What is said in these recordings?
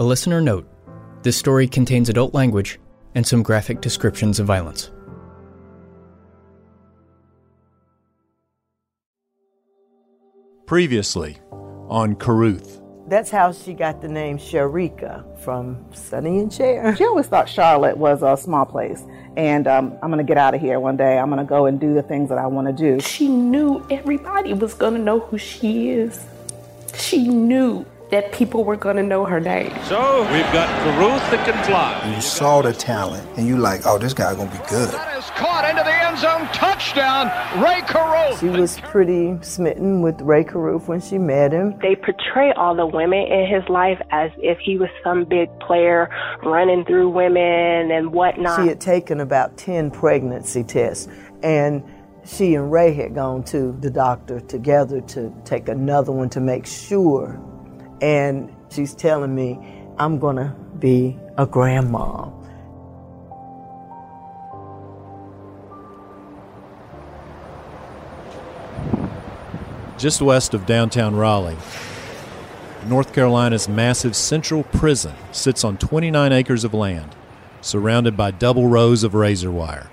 A listener note this story contains adult language and some graphic descriptions of violence. Previously on Carruth. That's how she got the name Cherica from Sunny and Cher. She always thought Charlotte was a small place. And um, I'm going to get out of here one day. I'm going to go and do the things that I want to do. She knew everybody was going to know who she is. She knew that people were going to know her name. So we've got Carruth that can fly. You saw the talent, and you like, oh, this guy going to be good. That is caught into the end zone. Touchdown, Rae Carruth. She was pretty smitten with Rae Carruth when she met him. They portray all the women in his life as if he was some big player running through women and whatnot. She had taken about 10 pregnancy tests, and she and Rae had gone to the doctor together to take another one to make sure and she's telling me, I'm going to be a grandma. Just west of downtown Raleigh, North Carolina's massive central prison sits on 29 acres of land, surrounded by double rows of razor wire.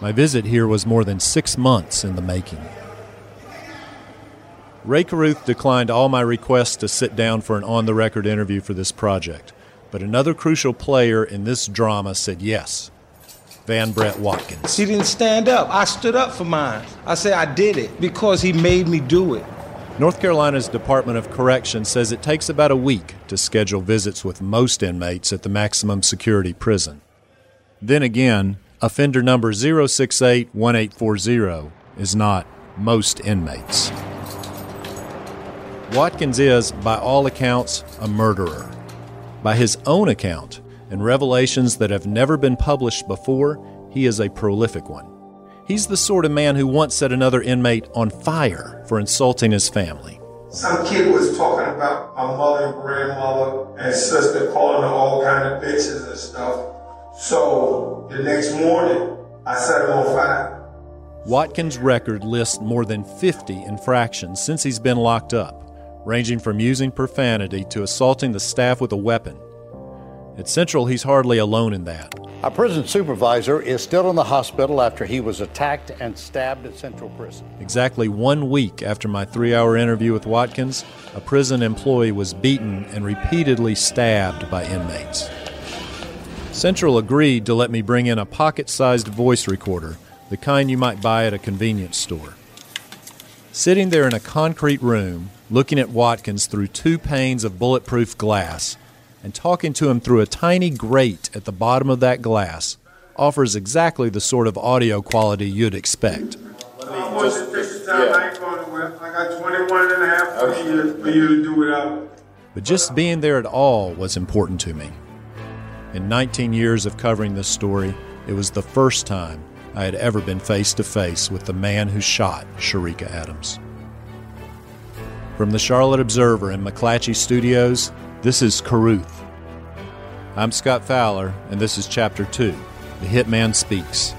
My visit here was more than six months in the making. Rae Carruth declined all my requests to sit down for an on the record interview for this project, but another crucial player in this drama said yes. Van Brett Watkins. He didn't stand up. I stood up for mine. I said I did it because he made me do it. North Carolina's Department of Correction says it takes about a week to schedule visits with most inmates at the maximum security prison. Then again, offender number 0681840 is not most inmates. Watkins is, by all accounts, a murderer. By his own account, and revelations that have never been published before, he is a prolific one. He's the sort of man who once set another inmate on fire for insulting his family. Some kid was talking about my mother and grandmother and sister calling her all kind of bitches and stuff. So the next morning, I set him on fire. Watkins' record lists more than 50 infractions since he's been locked up ranging from using profanity to assaulting the staff with a weapon. At Central, he's hardly alone in that. A prison supervisor is still in the hospital after he was attacked and stabbed at Central Prison. Exactly one week after my three hour interview with Watkins, a prison employee was beaten and repeatedly stabbed by inmates. Central agreed to let me bring in a pocket sized voice recorder, the kind you might buy at a convenience store. Sitting there in a concrete room, looking at Watkins through two panes of bulletproof glass and talking to him through a tiny grate at the bottom of that glass offers exactly the sort of audio quality you'd expect. But just being there at all was important to me. In 19 years of covering this story, it was the first time I had ever been face to face with the man who shot Cherica Adams. From the Charlotte Observer in McClatchy Studios, This is Carruth. I'm Scott Fowler, and this is Chapter 2 The Hitman Speaks.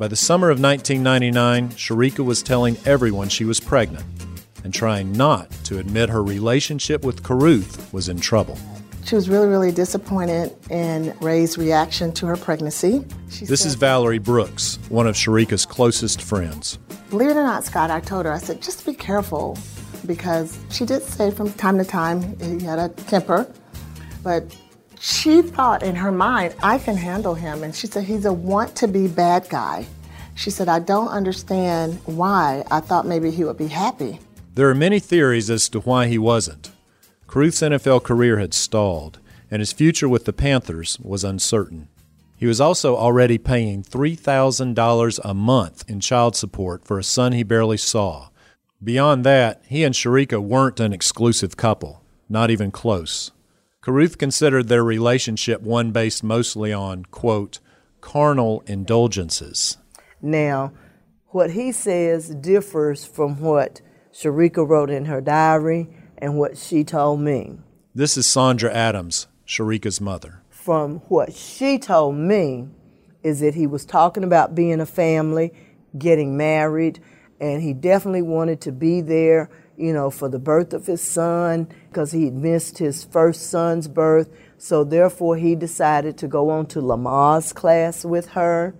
By the summer of 1999, Cherica was telling everyone she was pregnant and trying not to admit her relationship with Carruth was in trouble. She was really, really disappointed in Rae's reaction to her pregnancy. She this said, is Valerie Brooks, one of Cherica's closest friends. Believe it or not, Scott, I told her, I said, just be careful because she did say from time to time he had a temper, but she thought in her mind, I can handle him. And she said, he's a want to be bad guy. She said, I don't understand why. I thought maybe he would be happy. There are many theories as to why he wasn't. Carruth's NFL career had stalled, and his future with the Panthers was uncertain. He was also already paying $3,000 a month in child support for a son he barely saw. Beyond that, he and Cherica weren't an exclusive couple, not even close. Carruth considered their relationship one based mostly on, quote, carnal indulgences. Now, what he says differs from what Cherica wrote in her diary and what she told me. This is Sandra Adams, Cherica's mother. From what she told me, is that he was talking about being a family, getting married, and he definitely wanted to be there, you know, for the birth of his son because he missed his first son's birth. So therefore, he decided to go on to Lamaze class with her.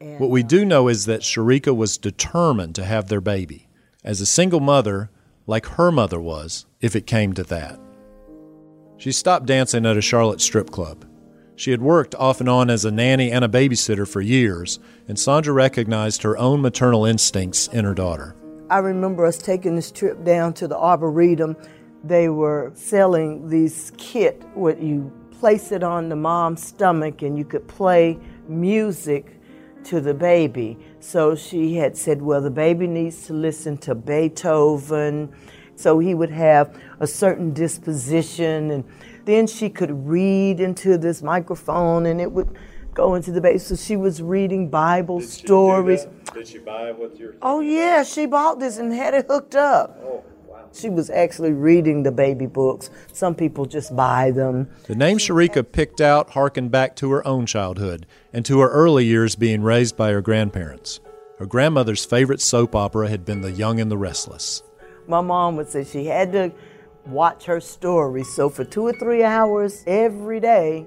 And, what we uh, do know is that Cherica was determined to have their baby as a single mother, like her mother was, if it came to that. She stopped dancing at a Charlotte strip club. She had worked off and on as a nanny and a babysitter for years, and Sandra recognized her own maternal instincts in her daughter. I remember us taking this trip down to the Arboretum. They were selling these kit where you place it on the mom's stomach and you could play music to the baby. So she had said, well, the baby needs to listen to Beethoven. So he would have a certain disposition. And then she could read into this microphone and it would go into the baby. So she was reading Bible Did stories. Did she buy it with your? Oh, yeah, she bought this and had it hooked up. Oh. She was actually reading the baby books. Some people just buy them. The name Cherica picked out harkened back to her own childhood and to her early years being raised by her grandparents. Her grandmother's favorite soap opera had been The Young and the Restless. My mom would say she had to watch her stories. So for two or three hours every day,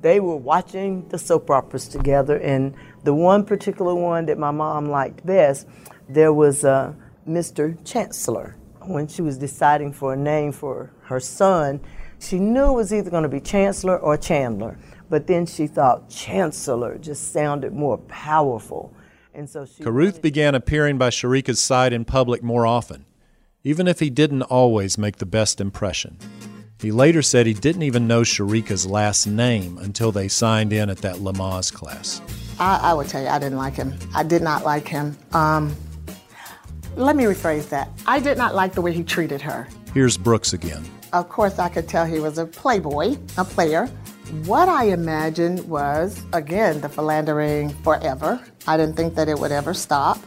they were watching the soap operas together. And the one particular one that my mom liked best, there was uh, a Mr. Chancellor when she was deciding for a name for her son, she knew it was either going to be Chancellor or Chandler. But then she thought Chancellor just sounded more powerful. And so she Carruth began appearing by Cherica's side in public more often, even if he didn't always make the best impression. He later said he didn't even know Cherica's last name until they signed in at that Lamaze class. I, I would tell you, I didn't like him. I did not like him. Um, let me rephrase that. I did not like the way he treated her. Here's Brooks again. Of course, I could tell he was a playboy, a player. What I imagined was, again, the philandering forever. I didn't think that it would ever stop.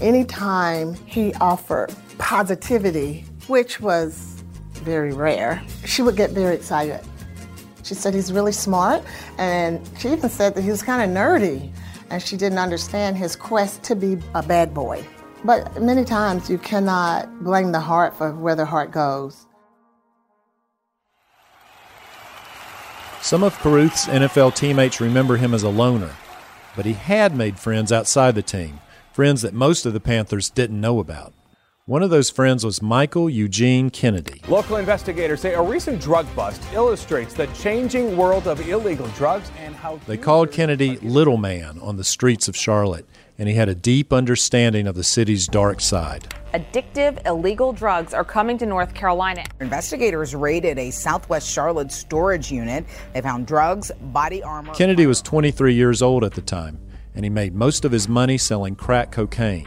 Anytime he offered positivity, which was very rare, she would get very excited. She said he's really smart, and she even said that he was kind of nerdy, and she didn't understand his quest to be a bad boy. But many times you cannot blame the heart for where the heart goes. Some of Carruth's NFL teammates remember him as a loner, but he had made friends outside the team, friends that most of the Panthers didn't know about. One of those friends was Michael Eugene Kennedy. Local investigators say a recent drug bust illustrates the changing world of illegal drugs and how they called Kennedy Little Man on the streets of Charlotte, and he had a deep understanding of the city's dark side. Addictive illegal drugs are coming to North Carolina. Investigators raided a Southwest Charlotte storage unit. They found drugs, body armor. Kennedy was 23 years old at the time, and he made most of his money selling crack cocaine.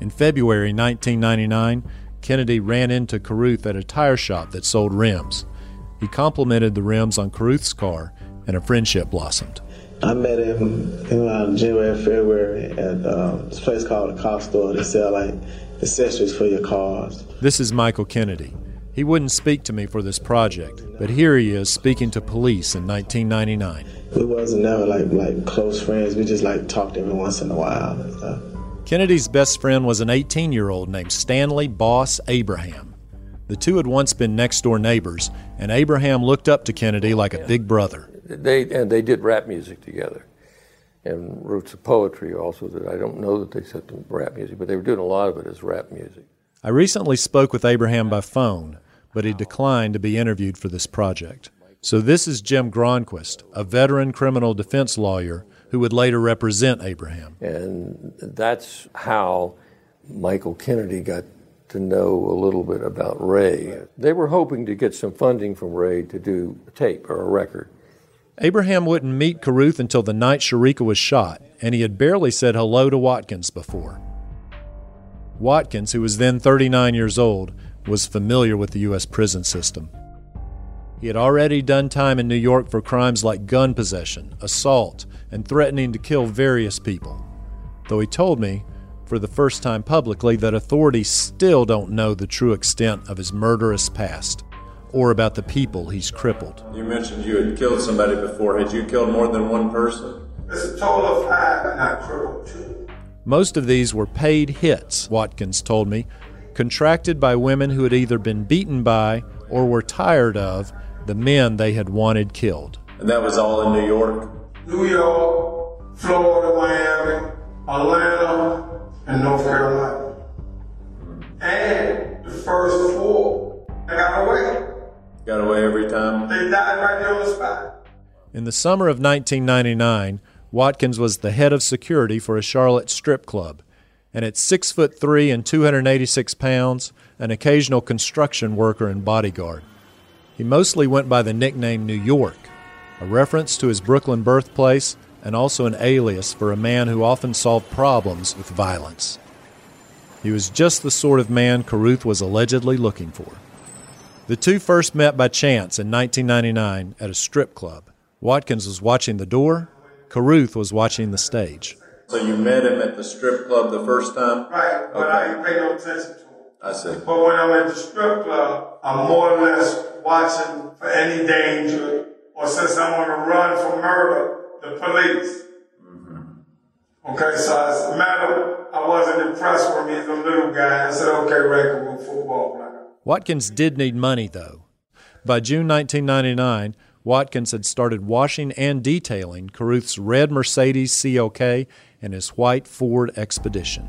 In February 1999, Kennedy ran into Carruth at a tire shop that sold rims. He complimented the rims on Carruth's car and a friendship blossomed. I met him in January, February at um, this place called the car store. They sell like accessories for your cars. This is Michael Kennedy. He wouldn't speak to me for this project, but here he is speaking to police in 1999. We wasn't never like like close friends. We just like talked every once in a while and stuff. Kennedy's best friend was an 18 year old named Stanley Boss Abraham. The two had once been next door neighbors, and Abraham looked up to Kennedy like a big brother. They and they did rap music together, and wrote some poetry also. That I don't know that they said the rap music, but they were doing a lot of it as rap music. I recently spoke with Abraham by phone, but he declined to be interviewed for this project. So this is Jim Gronquist, a veteran criminal defense lawyer who would later represent Abraham. And that's how Michael Kennedy got to know a little bit about Rae. They were hoping to get some funding from Rae to do a tape or a record. Abraham wouldn't meet Carruth until the night Cherica was shot, and he had barely said hello to Watkins before. Watkins, who was then 39 years old, was familiar with the U.S. prison system. He had already done time in New York for crimes like gun possession, assault, and threatening to kill various people. Though he told me, for the first time publicly, that authorities still don't know the true extent of his murderous past or about the people he's crippled. You mentioned you had killed somebody before. Had you killed more than one person? It's a total of five, and I crippled two. Most of these were paid hits, Watkins told me, contracted by women who had either been beaten by or were tired of the men they had wanted killed. And that was all in New York? New York, Florida, Miami, Atlanta, and North Carolina. And the first four, I got away. Got away every time? They died right there on the spot. In the summer of 1999, Watkins was the head of security for a Charlotte strip club, and at six foot three and 286 pounds, an occasional construction worker and bodyguard. He mostly went by the nickname New York, a reference to his Brooklyn birthplace and also an alias for a man who often solved problems with violence. He was just the sort of man Carruth was allegedly looking for. The two first met by chance in 1999 at a strip club. Watkins was watching the door, Carruth was watching the stage. So you met him at the strip club the first time? Right, but I didn't pay no attention to him. I see. But when I'm at the strip club, I'm more or less watching for any danger, or since I'm on the run from murder, the police. Mm-hmm. Okay, so as a matter, I wasn't impressed with me as a little guy. I said, okay, Rae, we'll football player. Watkins did need money, though. By June 1999, Watkins had started washing and detailing Carruth's red Mercedes CLK and his white Ford Expedition.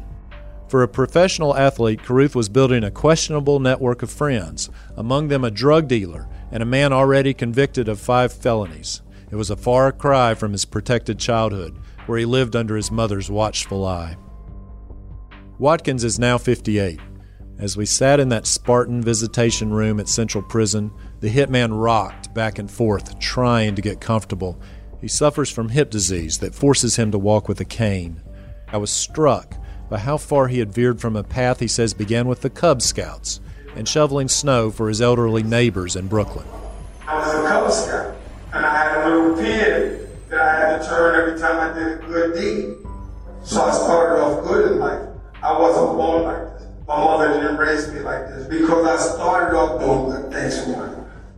For a professional athlete, Carruth was building a questionable network of friends, among them a drug dealer and a man already convicted of five felonies. It was a far cry from his protected childhood, where he lived under his mother's watchful eye. Watkins is now 58. As we sat in that Spartan visitation room at Central Prison, the hitman rocked back and forth, trying to get comfortable. He suffers from hip disease that forces him to walk with a cane. I was struck by how far he had veered from a path he says began with the Cub Scouts and shoveling snow for his elderly neighbors in Brooklyn. I was a Cub Scout, and I had a little pin that I had to turn every time I did a good deed. So I started off good in life. I wasn't born like this. My mother didn't raise me like this because I started off doing good things for money.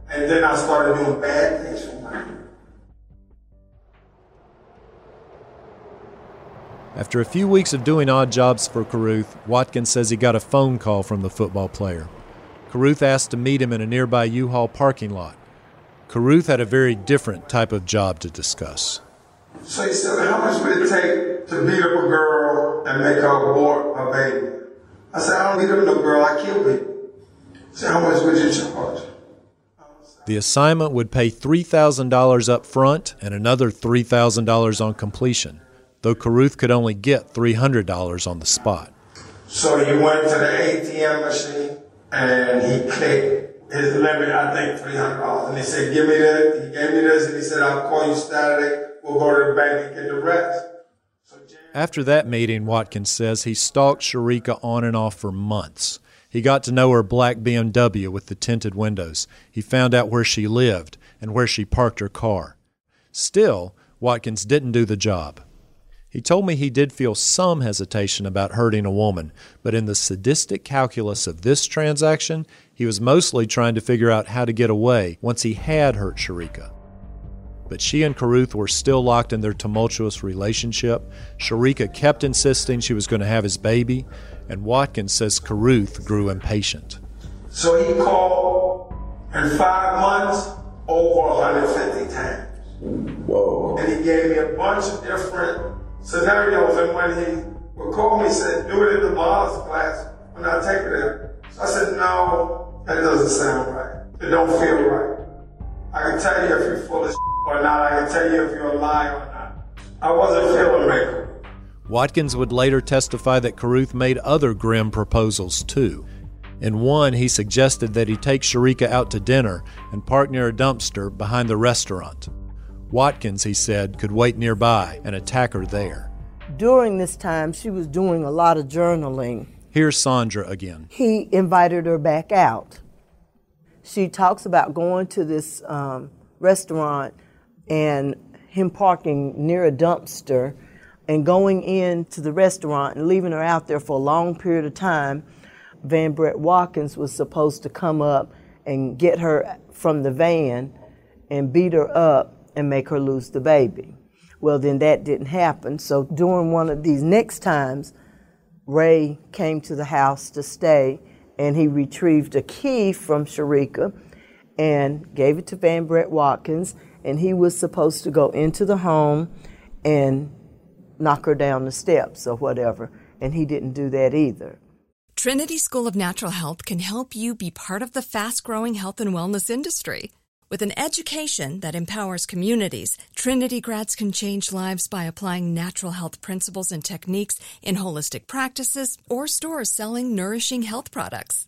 And then I started doing bad things for money. After a few weeks of doing odd jobs for Carruth, Watkins says he got a phone call from the football player. Carruth asked to meet him in a nearby U-Haul parking lot. Carruth had a very different type of job to discuss. So he said, how much would it take to beat up a girl and make her abort her baby? I said, I don't beat up no girl, I kill people. He said, how much would you charge? The assignment would pay $3,000 up front and another $3,000 on completion, though Carruth could only get $300 on the spot. So he went to the ATM machine and he clicked his limit, I think $300. And he said, give me that. He gave me this and he said, I'll call you Saturday. We'll go to the bank and get the rest. After that meeting, Watkins says he stalked Cherica on and off for months. He got to know her black BMW with the tinted windows. He found out where she lived and where she parked her car. Still, Watkins didn't do the job. He told me he did feel some hesitation about hurting a woman, but in the sadistic calculus of this transaction, he was mostly trying to figure out how to get away once he had hurt Cherica. But she and Carruth were still locked in their tumultuous relationship. Cherica kept insisting she was going to have his baby, and Watkins says Carruth grew impatient. So he called in five months over 150 times. Whoa. And he gave me a bunch of different scenarios. And when he would call me, he said, do it in the boss class when I take it there. So I said, no, that doesn't sound right. It don't feel right. I can tell you if you're full of shit or not. I can tell you if you're a liar or not. I wasn't feeling right. Watkins would later testify that Carruth made other grim proposals too. In one, he suggested that he take Cherica out to dinner and park near a dumpster behind the restaurant. Watkins, he said, could wait nearby and attack her there. During this time, she was doing a lot of journaling. Here's Sandra again. He invited her back out. She talks about going to this um, restaurant and him parking near a dumpster and going into the restaurant and leaving her out there for a long period of time. Van Brett Watkins was supposed to come up and get her from the van and beat her up and make her lose the baby. Well, then that didn't happen. So during one of these next times, Rae came to the house to stay and he retrieved a key from Cherica and gave it to Van Brett Watkins. And he was supposed to go into the home and knock her down the steps or whatever. And he didn't do that either. Trinity School of Natural Health can help you be part of the fast growing health and wellness industry. With an education that empowers communities, Trinity grads can change lives by applying natural health principles and techniques in holistic practices or stores selling nourishing health products.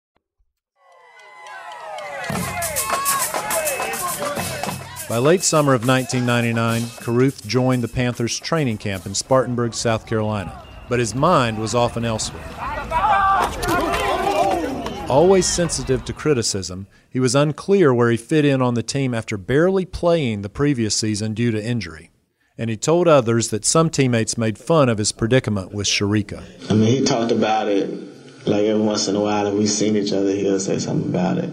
By late summer of 1999, Carruth joined the Panthers training camp in Spartanburg, South Carolina, but his mind was often elsewhere. Always sensitive to criticism, he was unclear where he fit in on the team after barely playing the previous season due to injury. And he told others that some teammates made fun of his predicament with Cherica. I mean, he talked about it like every once in a while, and we've seen each other, he'll say something about it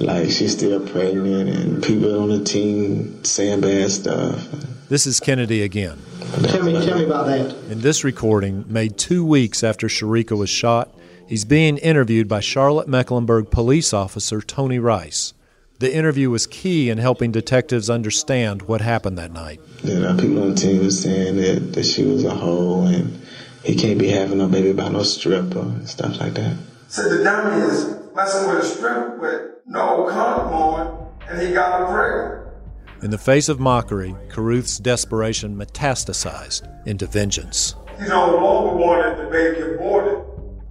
like she's still pregnant and people on the team saying bad stuff. This is Kennedy again. Tell me, tell me about that. In this recording, made two weeks after Cherica was shot, he's being interviewed by Charlotte Mecklenburg police officer Tony Rice. The interview was key in helping detectives understand what happened that night. You know, people on the team were saying that, that she was a hoe and he can't be having no baby by no stripper and stuff like that. So the dummy is messing with a stripper with no condom on, and he got her pregnant. In the face of mockery, Carruth's desperation metastasized into vengeance. He no longer wanted the baby aborted.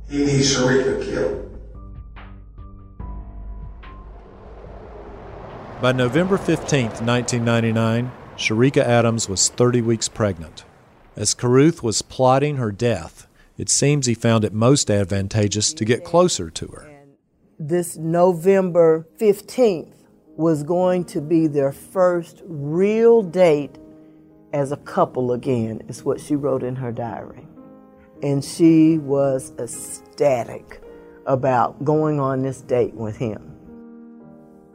He needs Cherica killed. By November 15, 1999, Cherica Adams was 30 weeks pregnant. As Carruth was plotting her death, it seems he found it most advantageous to get closer to her this November 15th was going to be their first real date as a couple again, is what she wrote in her diary. And she was ecstatic about going on this date with him.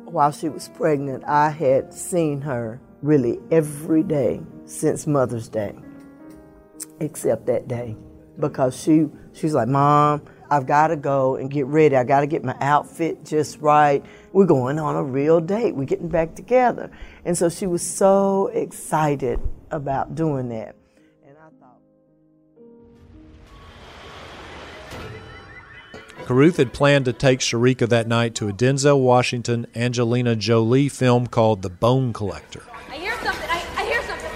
While she was pregnant, I had seen her really every day since Mother's Day, except that day, because she she's like, Mom, I've got to go and get ready. I got to get my outfit just right. We're going on a real date. We're getting back together. And so she was so excited about doing that. And I thought. Carruth had planned to take Cherica that night to a Denzel Washington, Angelina Jolie film called The Bone Collector. I hear something. I, I hear something.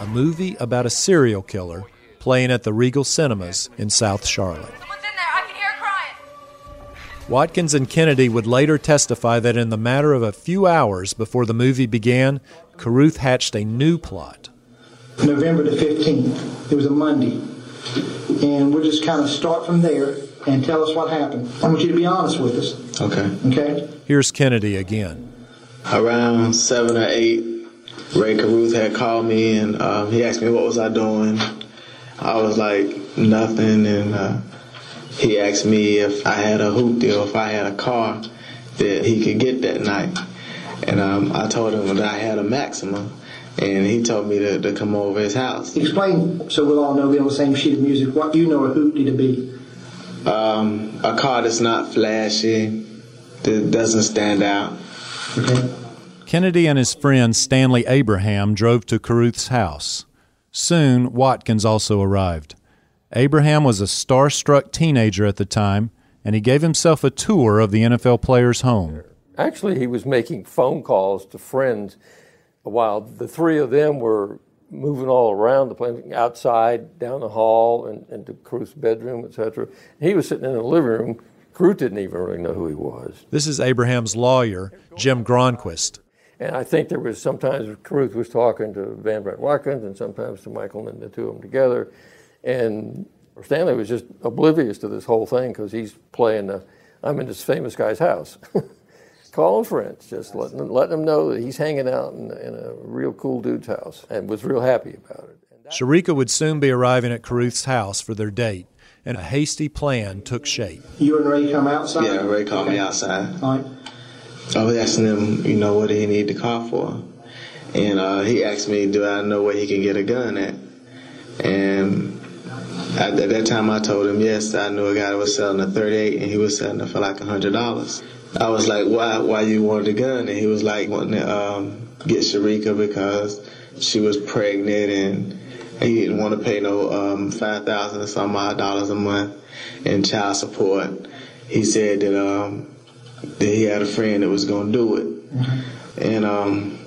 A movie about a serial killer playing at the Regal Cinemas in South Charlotte. Watkins and Kennedy would later testify that in the matter of a few hours before the movie began, Carruth hatched a new plot. November the 15th. It was a Monday. And we'll just kind of start from there and tell us what happened. I want you to be honest with us. Okay. Okay? Here's Kennedy again. Around seven or eight, Rae Carruth had called me and um, he asked me what was I doing. I was like nothing, and uh, he asked me if I had a hoopty, if I had a car that he could get that night, and um, I told him that I had a Maxima, and he told me to, to come over his house. Explain so we'll all know we're on the same sheet of music what you know a hoopty to be. Um, a car that's not flashy, that doesn't stand out. Okay. Kennedy and his friend Stanley Abraham drove to Carruth's house. Soon, Watkins also arrived. Abraham was a starstruck teenager at the time, and he gave himself a tour of the NFL player's home. Actually, he was making phone calls to friends while the three of them were moving all around the place, outside, down the hall, and into Carruth's bedroom, etc. He was sitting in the living room. Carruth didn't even really know who he was. This is Abraham's lawyer, Jim Gronquist. And I think there was sometimes Carruth was talking to Van Brett Watkins and sometimes to Michael and the two of them together. And Stanley was just oblivious to this whole thing because he's playing the, I'm in this famous guy's house. Calling friends, just letting them, letting them know that he's hanging out in, in a real cool dude's house and was real happy about it. Cherica would soon be arriving at Carruth's house for their date, and a hasty plan took shape. You and Rae come outside? Yeah, Rae called me outside. All right. I was asking him, you know, what did he need the car for? And uh, he asked me, do I know where he can get a gun at? And I, at that time, I told him, yes, I knew a guy that was selling a 38, and he was selling it for like $100. I was like, why, why you wanted a gun? And he was like, wanting to um, get Cherica because she was pregnant and he didn't want to pay no um, 5000 or some odd dollars a month in child support. He said that, um, that he had a friend that was going to do it. Mm-hmm. And um,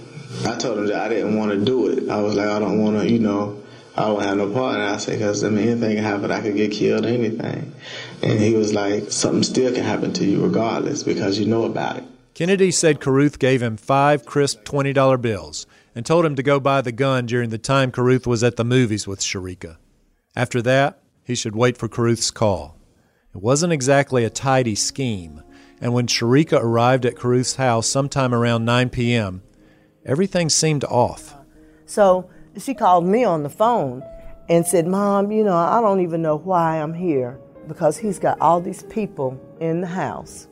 I told him that I didn't want to do it. I was like, I don't want to, you know, I don't have no part in it. I said, because I mean, anything can happen. I could get killed or anything. And he was like, something still can happen to you regardless because you know about it. Kennedy said Carruth gave him five crisp $20 bills and told him to go buy the gun during the time Carruth was at the movies with Cherica. After that, he should wait for Carruth's call. It wasn't exactly a tidy scheme, and when Cherica arrived at Carruth's house sometime around 9 p.m., everything seemed off. So she called me on the phone and said, Mom, you know, I don't even know why I'm here because he's got all these people in the house.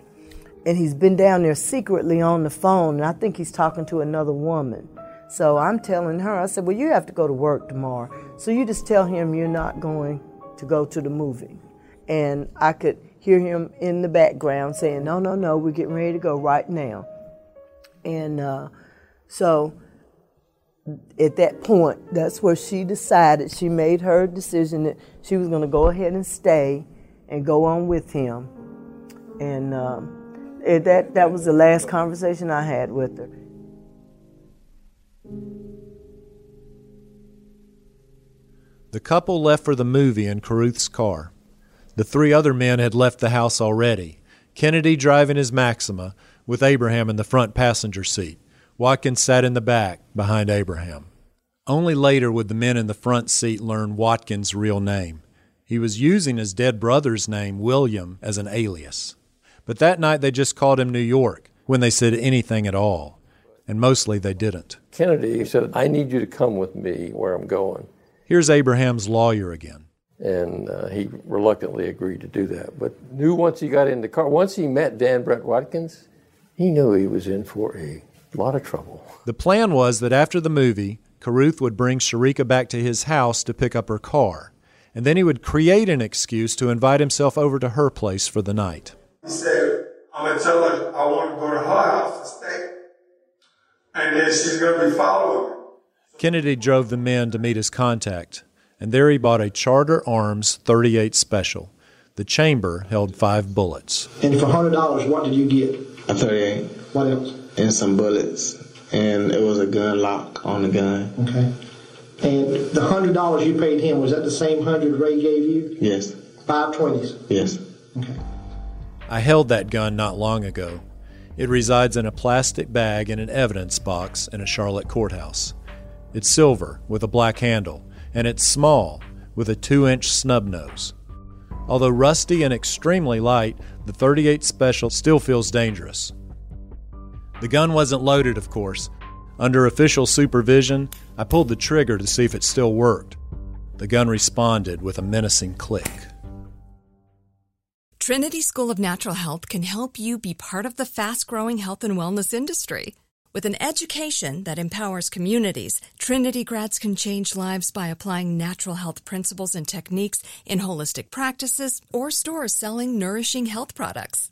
And he's been down there secretly on the phone, and I think he's talking to another woman. So I'm telling her, I said, Well, you have to go to work tomorrow. So you just tell him you're not going to go to the movie. And I could hear him in the background saying, No, no, no, we're getting ready to go right now. And uh, so at that point, that's where she decided, she made her decision that she was going to go ahead and stay and go on with him. And um, that, that was the last conversation I had with her. The couple left for the movie in Carruth's car. The three other men had left the house already. Kennedy driving his Maxima, with Abraham in the front passenger seat. Watkins sat in the back, behind Abraham. Only later would the men in the front seat learn Watkins' real name. He was using his dead brother's name, William, as an alias. But that night they just called him New York when they said anything at all. and mostly they didn't. Kennedy said, I need you to come with me where I'm going. Here's Abraham's lawyer again. And uh, he reluctantly agreed to do that, but knew once he got in the car, once he met Van Brett Watkins, he knew he was in for a lot of trouble. The plan was that after the movie, Carruth would bring Cherica back to his house to pick up her car, and then he would create an excuse to invite himself over to her place for the night. He said, I'm going to tell her I want to go to her house to stay, and then she's going to be following me. Kennedy drove the men to meet his contact, and there he bought a Charter Arms 38 Special. The chamber held five bullets. And for $100, what did you get? A 38. What else? And some bullets. And it was a gun lock on the gun. Okay. And the $100 you paid him, was that the same 100 Rae gave you? Yes. Five twenties. Yes. Okay. I held that gun not long ago. It resides in a plastic bag in an evidence box in a Charlotte courthouse. It's silver with a black handle, and it's small with a 2 inch snub nose. Although rusty and extremely light, the 38 Special still feels dangerous. The gun wasn't loaded, of course. Under official supervision, I pulled the trigger to see if it still worked. The gun responded with a menacing click. Trinity School of Natural Health can help you be part of the fast growing health and wellness industry. With an education that empowers communities, Trinity grads can change lives by applying natural health principles and techniques in holistic practices or stores selling nourishing health products.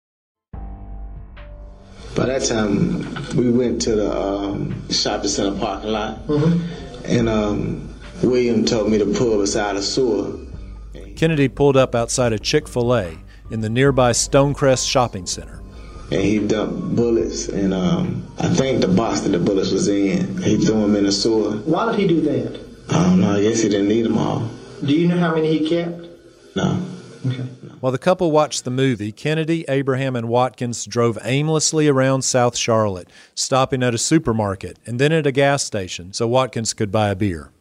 By that time, we went to the um, shopping center parking lot, Mm-hmm. and um, William told me to pull beside a sewer. Kennedy pulled up outside a Chick fil A in the nearby Stonecrest Shopping Center. And he dumped bullets, and um, I think the box that the bullets was in, he threw them in the sewer. Why did he do that? I don't know. I guess he didn't need them all. Do you know how many he kept? No. Okay. While the couple watched the movie, Kennedy, Abraham, and Watkins drove aimlessly around South Charlotte, stopping at a supermarket and then at a gas station so Watkins could buy a beer.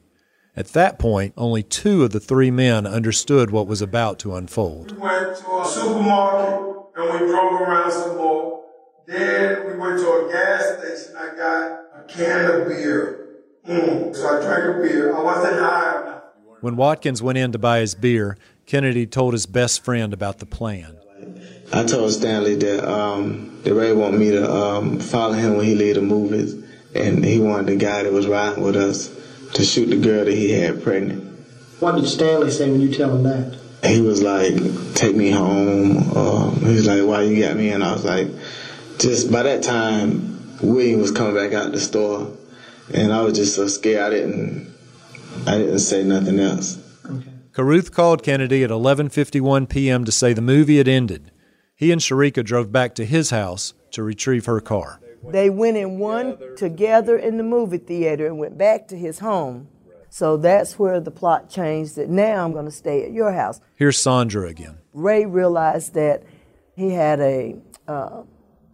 At that point, only two of the three men understood what was about to unfold. We went to a supermarket and we drove around some more. Then we went to a gas station. I got a can of beer. Mm. So I drank a beer. I wasn't high enough. When Watkins went in to buy his beer, Kennedy told his best friend about the plan. I told Stanley that um, that Rae wanted me to um, follow him when he leave the movies, and he wanted the guy that was riding with us to shoot the girl that he had pregnant. What did Stanley say when you tell him that? He was like, "Take me home." Uh, he was like, "Why you got me?" And I was like, "Just by that time, William was coming back out the store, and I was just so scared. I didn't, I didn't say nothing else." Carruth called Kennedy at 11:51 p.m. to say the movie had ended. He and Cherica drove back to his house to retrieve her car. They went in one together in the movie theater and went back to his home. So that's where the plot changed that now I'm going to stay at your house. Here's Sandra again. Rae realized that he had a uh,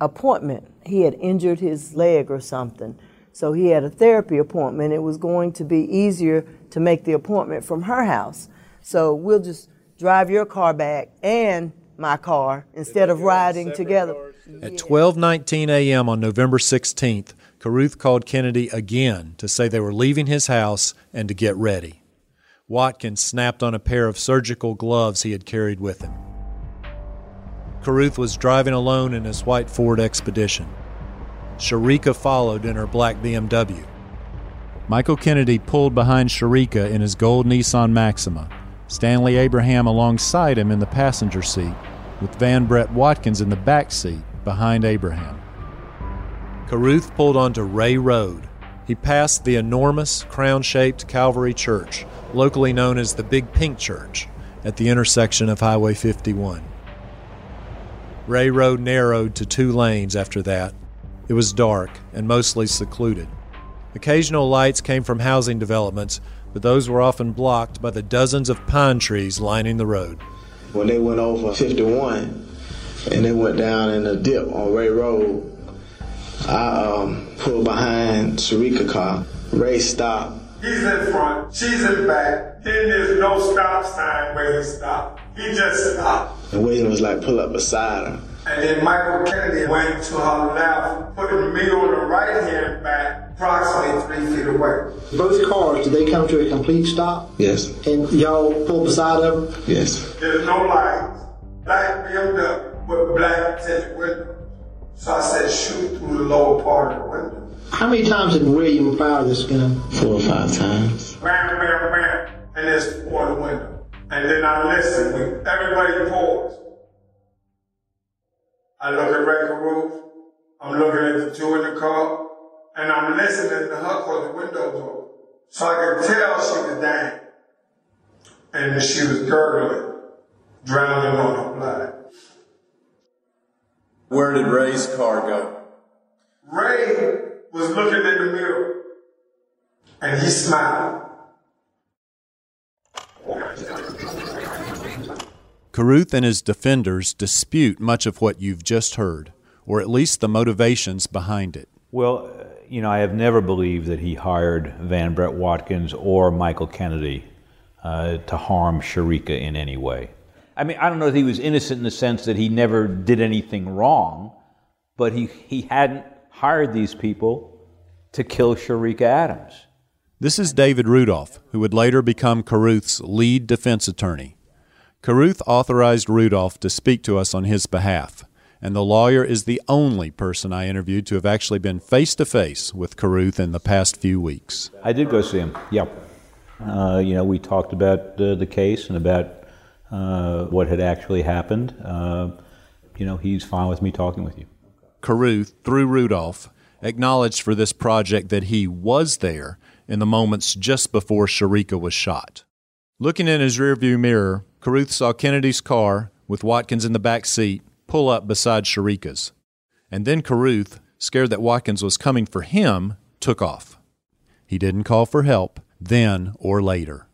appointment. He had injured his leg or something. So he had a therapy appointment. It was going to be easier to make the appointment from her house. So we'll just drive your car back and my car instead of riding together. At 12:19 a.m. on November 16th, Carruth called Kennedy again to say they were leaving his house and to get ready. Watkins snapped on a pair of surgical gloves he had carried with him. Carruth was driving alone in his white Ford Expedition. Cherica followed in her black BMW. Michael Kennedy pulled behind Cherica in his gold Nissan Maxima, Stanley Abraham alongside him in the passenger seat, with Van Brett Watkins in the back seat behind Abraham. Carruth pulled onto Rea Road. He passed the enormous crown shaped Calvary Church, locally known as the Big Pink Church, at the intersection of Highway 51. Rea Road narrowed to two lanes after that. It was dark and mostly secluded. Occasional lights came from housing developments, but those were often blocked by the dozens of pine trees lining the road. When they went over 51 and they went down in a dip on Rea Road, I um, pulled behind Cherica car. Rae stopped. He's in front, she's in back. Then there's no stop sign where he stopped. He just stopped. And William was like, pull up beside her. And then Michael Kennedy went to her left, putting me on the right hand back, approximately three feet away. Both cars, did they come to a complete stop? Yes. And y'all pulled beside them? Yes. There's no lights. Black BMW with black tinted windows. So I said, shoot through the lower part of the window. How many times did William fire this gun? Four or five times. Bam, bam, bam. And there's four in the window. And then I listen. When everybody paused. I look at Rae Carruth. I'm looking at the two in the car. And I'm listening to her because the window's open. So I could tell she was dying. And she was gurgling, drowning on her blood. Where did Rae's car go? Rae was looking in the mirror and he smiled. Carruth and his defenders dispute much of what you've just heard, or at least the motivations behind it. Well, you know, I have never believed that he hired Van Brett Watkins or Michael Kennedy uh, to harm Cherica in any way. I mean, I don't know if he was innocent in the sense that he never did anything wrong, but he, he hadn't hired these people to kill Cherica Adams. This is David Rudolph, who would later become Carruth's lead defense attorney. Carruth authorized Rudolph to speak to us on his behalf, and the lawyer is the only person I interviewed to have actually been face to face with Carruth in the past few weeks. I did go see him, yep. Uh, you know, we talked about uh, the case and about uh, what had actually happened. Uh, you know, he's fine with me talking with you. Carruth, through Rudolph, acknowledged for this project that he was there in the moments just before Cherica was shot. Looking in his rearview mirror, Carruth saw Kennedy's car, with Watkins in the back seat, pull up beside Cherica's. And then Carruth, scared that Watkins was coming for him, took off. He didn't call for help, then or later.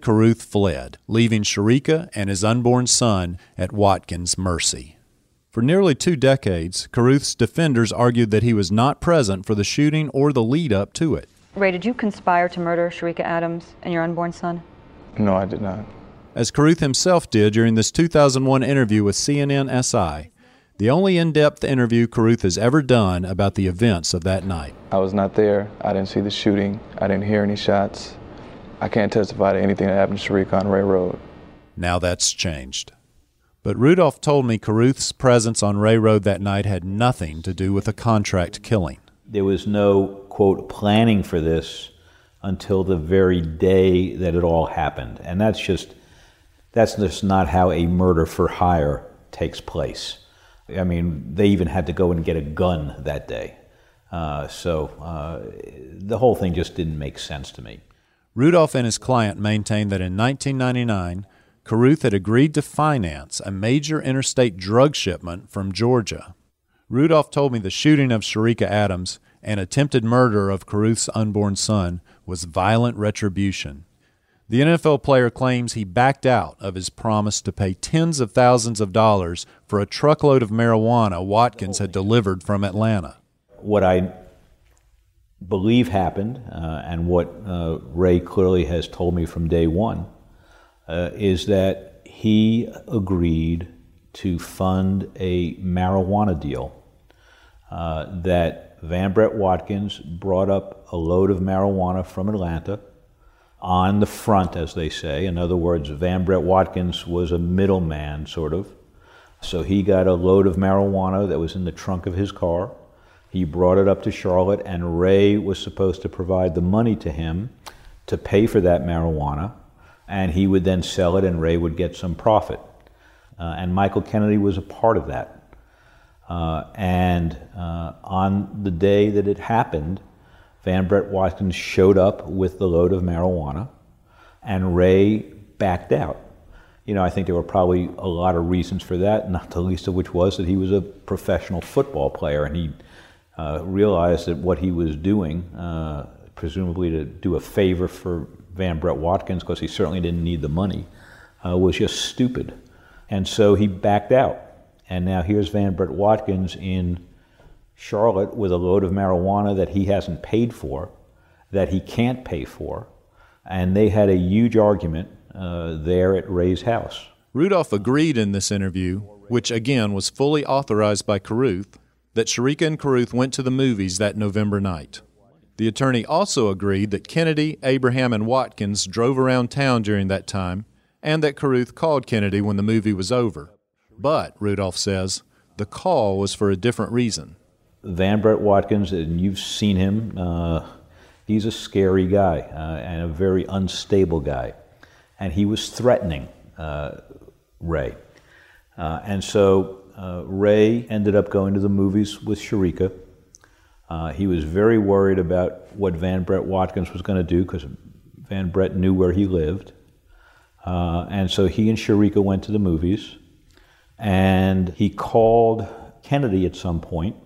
Carruth fled, leaving Cherica and his unborn son at Watkins' mercy. For nearly two decades, Carruth's defenders argued that he was not present for the shooting or the lead up to it. Rae, did you conspire to murder Cherica Adams and your unborn son? No, I did not. As Carruth himself did during this 2001 interview with CNN SI, the only in depth interview Carruth has ever done about the events of that night. I was not there. I didn't see the shooting. I didn't hear any shots. I can't testify to anything that happened to Cherica on Rea Road. Now that's changed. But Rudolph told me Carruth's presence on Rea Road that night had nothing to do with a contract killing. There was no, quote, planning for this until the very day that it all happened. And that's just, that's just not how a murder for hire takes place. I mean, they even had to go and get a gun that day. Uh, so uh, the whole thing just didn't make sense to me. Rudolph and his client maintained that in 1999, Carruth had agreed to finance a major interstate drug shipment from Georgia. Rudolph told me the shooting of Cherica Adams and attempted murder of Carruth's unborn son was violent retribution. The NFL player claims he backed out of his promise to pay tens of thousands of dollars for a truckload of marijuana Watkins had delivered from Atlanta. What I believe happened, uh, and what uh, Rae clearly has told me from day one, uh, is that he agreed to fund a marijuana deal uh, that Van Brett Watkins brought up a load of marijuana from Atlanta on the front, as they say. In other words, Van Brett Watkins was a middleman, sort of. So he got a load of marijuana that was in the trunk of his car. He brought it up to Charlotte, and Rae was supposed to provide the money to him to pay for that marijuana, and he would then sell it, and Rae would get some profit. Uh, and Michael Kennedy was a part of that. Uh, and uh, on the day that it happened, Van Brett Watkins showed up with the load of marijuana, and Rae backed out. You know, I think there were probably a lot of reasons for that, not the least of which was that he was a professional football player, and he uh, realized that what he was doing, uh, presumably to do a favor for Van Brett Watkins, because he certainly didn't need the money, uh, was just stupid. And so he backed out. And now here's Van Brett Watkins in Charlotte with a load of marijuana that he hasn't paid for, that he can't pay for. And they had a huge argument uh, there at Rae's house. Rudolph agreed in this interview, which again was fully authorized by Carruth, that Cherica and Carruth went to the movies that November night. The attorney also agreed that Kennedy, Abraham, and Watkins drove around town during that time and that Carruth called Kennedy when the movie was over. But, Rudolph says, the call was for a different reason. Van Brett Watkins, and you've seen him, uh, he's a scary guy uh, and a very unstable guy. And he was threatening uh, Rae. Uh, and so uh, Rae ended up going to the movies with Cherica. Uh, he was very worried about what Van Brett Watkins was going to do because Van Brett knew where he lived. and so he and Cherica went to the movies. And he called Kennedy at some point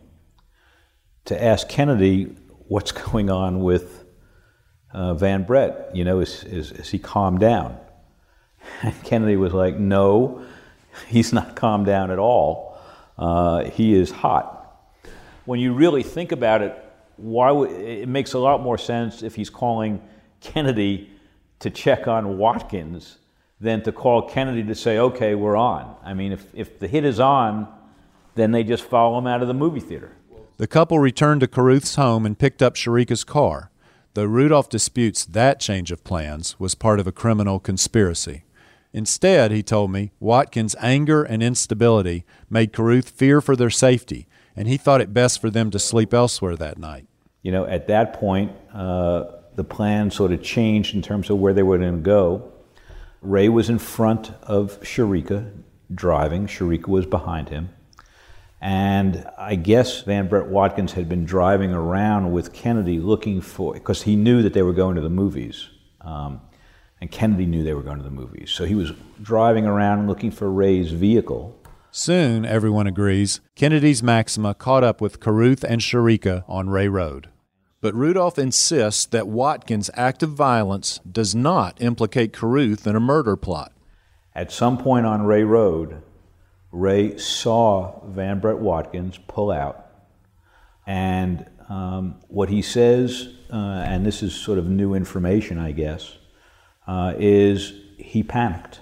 to ask Kennedy what's going on with uh, Van Brett. You know, is, is, is he calmed down? And Kennedy was like, no, he's not calmed down at all. Uh, he is hot. When you really think about it, why it makes a lot more sense if he's calling Kennedy to check on Watkins than to call Kennedy to say, okay, we're on. I mean, if, if the hit is on, then they just follow him out of the movie theater. The couple returned to Carruth's home and picked up Cherica's car, though Rudolph disputes that change of plans was part of a criminal conspiracy. Instead, he told me, Watkins' anger and instability made Carruth fear for their safety, and he thought it best for them to sleep elsewhere that night. You know, at that point, uh, the plan sort of changed in terms of where they were going to go. Rae was in front of Cherica driving, Cherica was behind him. And I guess Van Brett Watkins had been driving around with Kennedy looking for, because he knew that they were going to the movies. Um, and Kennedy knew they were going to the movies. So he was driving around looking for Rae's vehicle. Soon, everyone agrees, Kennedy's Maxima caught up with Carruth and Cherica on Rea Road. But Rudolph insists that Watkins' act of violence does not implicate Carruth in a murder plot. At some point on Rea Road, Rae saw Van Brett Watkins pull out. And um, what he says, uh, and this is sort of new information, I guess, uh, is he panicked.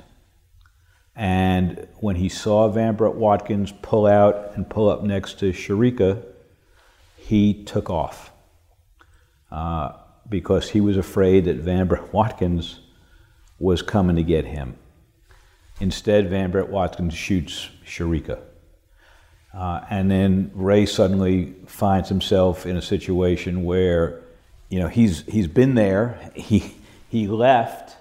And when he saw Van Brett Watkins pull out and pull up next to Cherica, he took off uh, because he was afraid that Van Brett Watkins was coming to get him. Instead, Van Brett Watkins shoots Cherica. Uh, and then Rae suddenly finds himself in a situation where, you know, he's, he's been there, he, he left,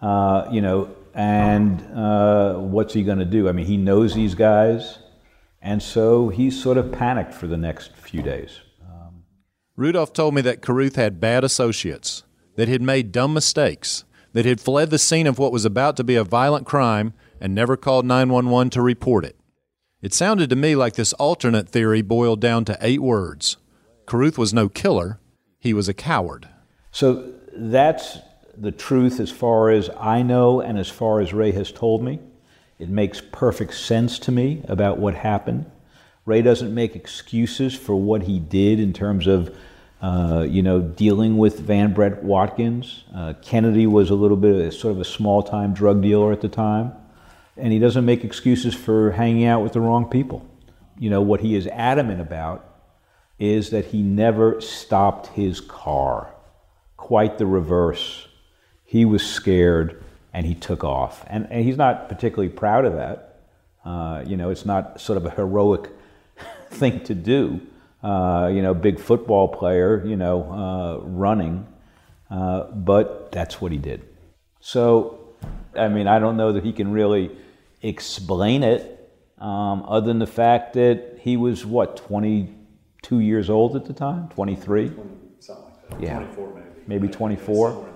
uh, you know, and uh, what's he going to do? I mean, he knows these guys, and so he's sort of panicked for the next few days. Um, Rudolph told me that Carruth had bad associates, that had made dumb mistakes, that had fled the scene of what was about to be a violent crime and never called 911 to report it. It sounded to me like this alternate theory boiled down to eight words Carruth was no killer, he was a coward. So that's the truth as far as I know and as far as Rae has told me. It makes perfect sense to me about what happened. Rae doesn't make excuses for what he did in terms of, uh, you know, dealing with Van Brett Watkins. Uh, Kennedy was a little bit of, sort of a small time drug dealer at the time. And he doesn't make excuses for hanging out with the wrong people. You know, what he is adamant about is that he never stopped his car. Quite the reverse. He was scared and he took off. And, and he's not particularly proud of that. Uh, you know, it's not sort of a heroic thing to do. Uh, you know, big football player, you know, uh, running. Uh, but that's what he did. So, I mean, I don't know that he can really explain it um, other than the fact that he was, what, 22 years old at the time? 23? 20, something like that. Yeah. 24 maybe. Maybe 24.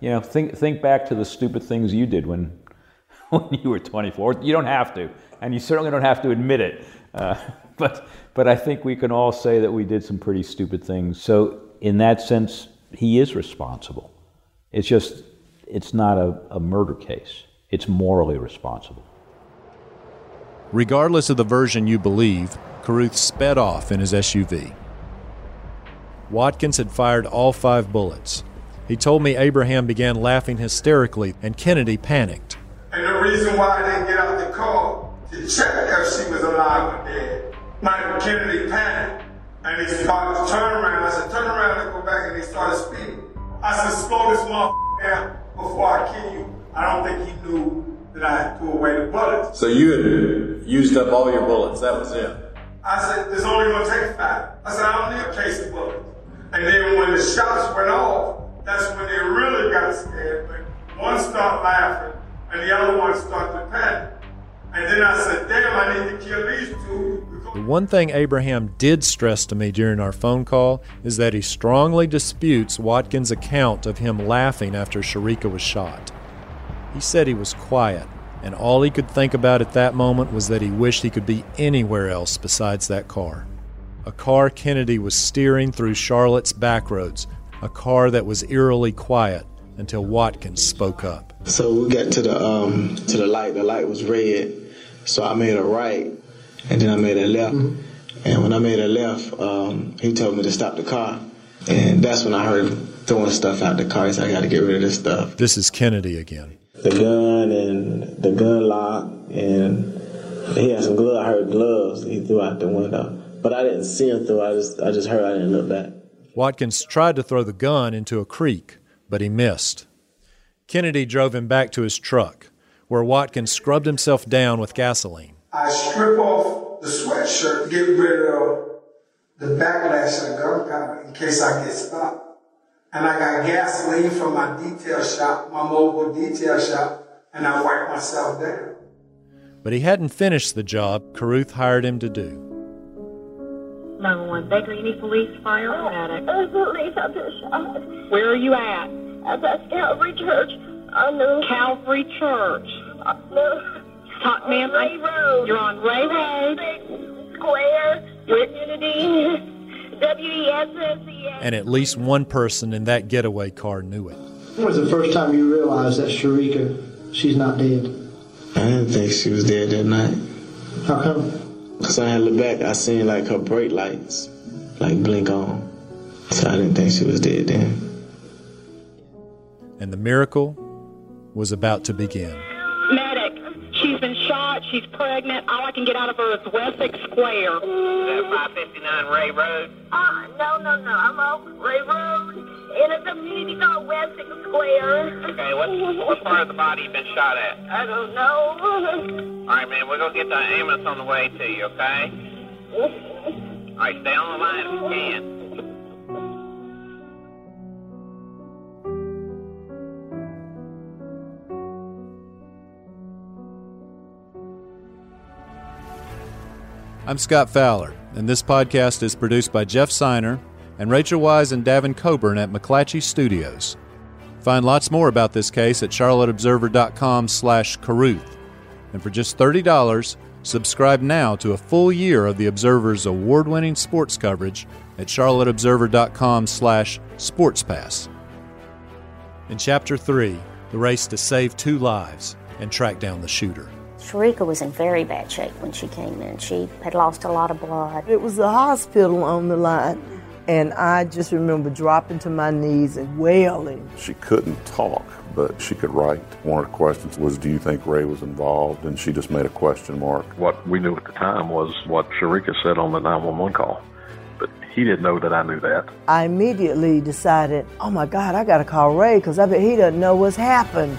You know, think, think back to the stupid things you did when, when you were 24. You don't have to, and you certainly don't have to admit it. But, but I think we can all say that we did some pretty stupid things. So, in that sense, he is responsible. It's just, it's not a, a murder case, it's morally responsible. Regardless of the version you believe, Carruth sped off in his SUV. Watkins had fired all five bullets. He told me Abraham began laughing hysterically and Kennedy panicked. And the reason why I didn't get out the car to check if she was alive Michael Kennedy panicked. And he started to turn around. I said, turn around and go back. And he started speeding. I said, slow this motherfucker down before I kill you. I don't think he knew that I had threw away the bullets. So you had used up all your bullets. That was it. I said, there's only going to take five. I said, I don't need a case of bullets. And then when the shots went off, that's when they really got scared. But one started laughing and the other one started to panic. And then I said, damn, I need to kill these two. The one thing Abraham did stress to me during our phone call is that he strongly disputes Watkins' account of him laughing after Cherica was shot. He said he was quiet, and all he could think about at that moment was that he wished he could be anywhere else besides that car. A car Kennedy was steering through Charlotte's back roads, a car that was eerily quiet until Watkins spoke up. So we got to the um, to the light. The light was red, so I made a right, and then I made a left. And when I made a left, um, he told me to stop the car, and that's when I heard him throwing stuff out the car. He said, "I got to get rid of this stuff." This is Kennedy again. The gun and the gun lock, and he had some gloves. I heard gloves he threw out the window, but I didn't see him through. I just I just heard. I didn't look back. Watkins tried to throw the gun into a creek, but he missed. Kennedy drove him back to his truck, where Watkins scrubbed himself down with gasoline. I strip off the sweatshirt get rid of the backlash of the gunpowder in case I get stopped. And I got gasoline from my detail shop, my mobile detail shop, and I wiped myself down. But he hadn't finished the job Carruth hired him to do. 911 Baker, you need police, fire, or medic? Uh, police, I've been shot. Where are you at? At that Calvary Church. On the Calvary Church. No. Talk, ma'am. On Rea Road. You're on Rea Road. Square. Community. W-E-S-S-E-S. And at least one person in that getaway car knew it. When was the first time you realized that Cherica, she's not dead? I didn't think she was dead that night. How come? Cause I had looked back, I seen like her brake lights, like blink on. So I didn't think she was dead then. And the miracle was about to begin. Medic, she's been shot. She's pregnant. All I can get out of her is Wessex Square. Is that 559 Rea Road? Uh, no, no, no. I'm off Rea Road in a community called Wessex Square. Okay, what, what part of the body you been shot at? I don't know. All right, man, we're going to get the ambulance on the way to you, okay? All right, stay on the line if you can. I'm Scott Fowler, and this podcast is produced by Jeff Siner and Rachel Wise and Davin Coburn at McClatchy Studios. Find lots more about this case at charlotteobserver.com slash Carruth. And for just $30, subscribe now to a full year of the Observer's award-winning sports coverage at charlotteobserver.com slash sportspass. In Chapter 3, the race to save two lives and track down the shooter. Cherica was in very bad shape when she came in. She had lost a lot of blood. It was the hospital on the line. And I just remember dropping to my knees and wailing. She couldn't talk, but she could write. One of the questions was, Do you think Rae was involved? And she just made a question mark. What we knew at the time was what Cherica said on the 911 call. But he didn't know that I knew that. I immediately decided, oh my God, I got to call Rae because I bet he doesn't know what's happened.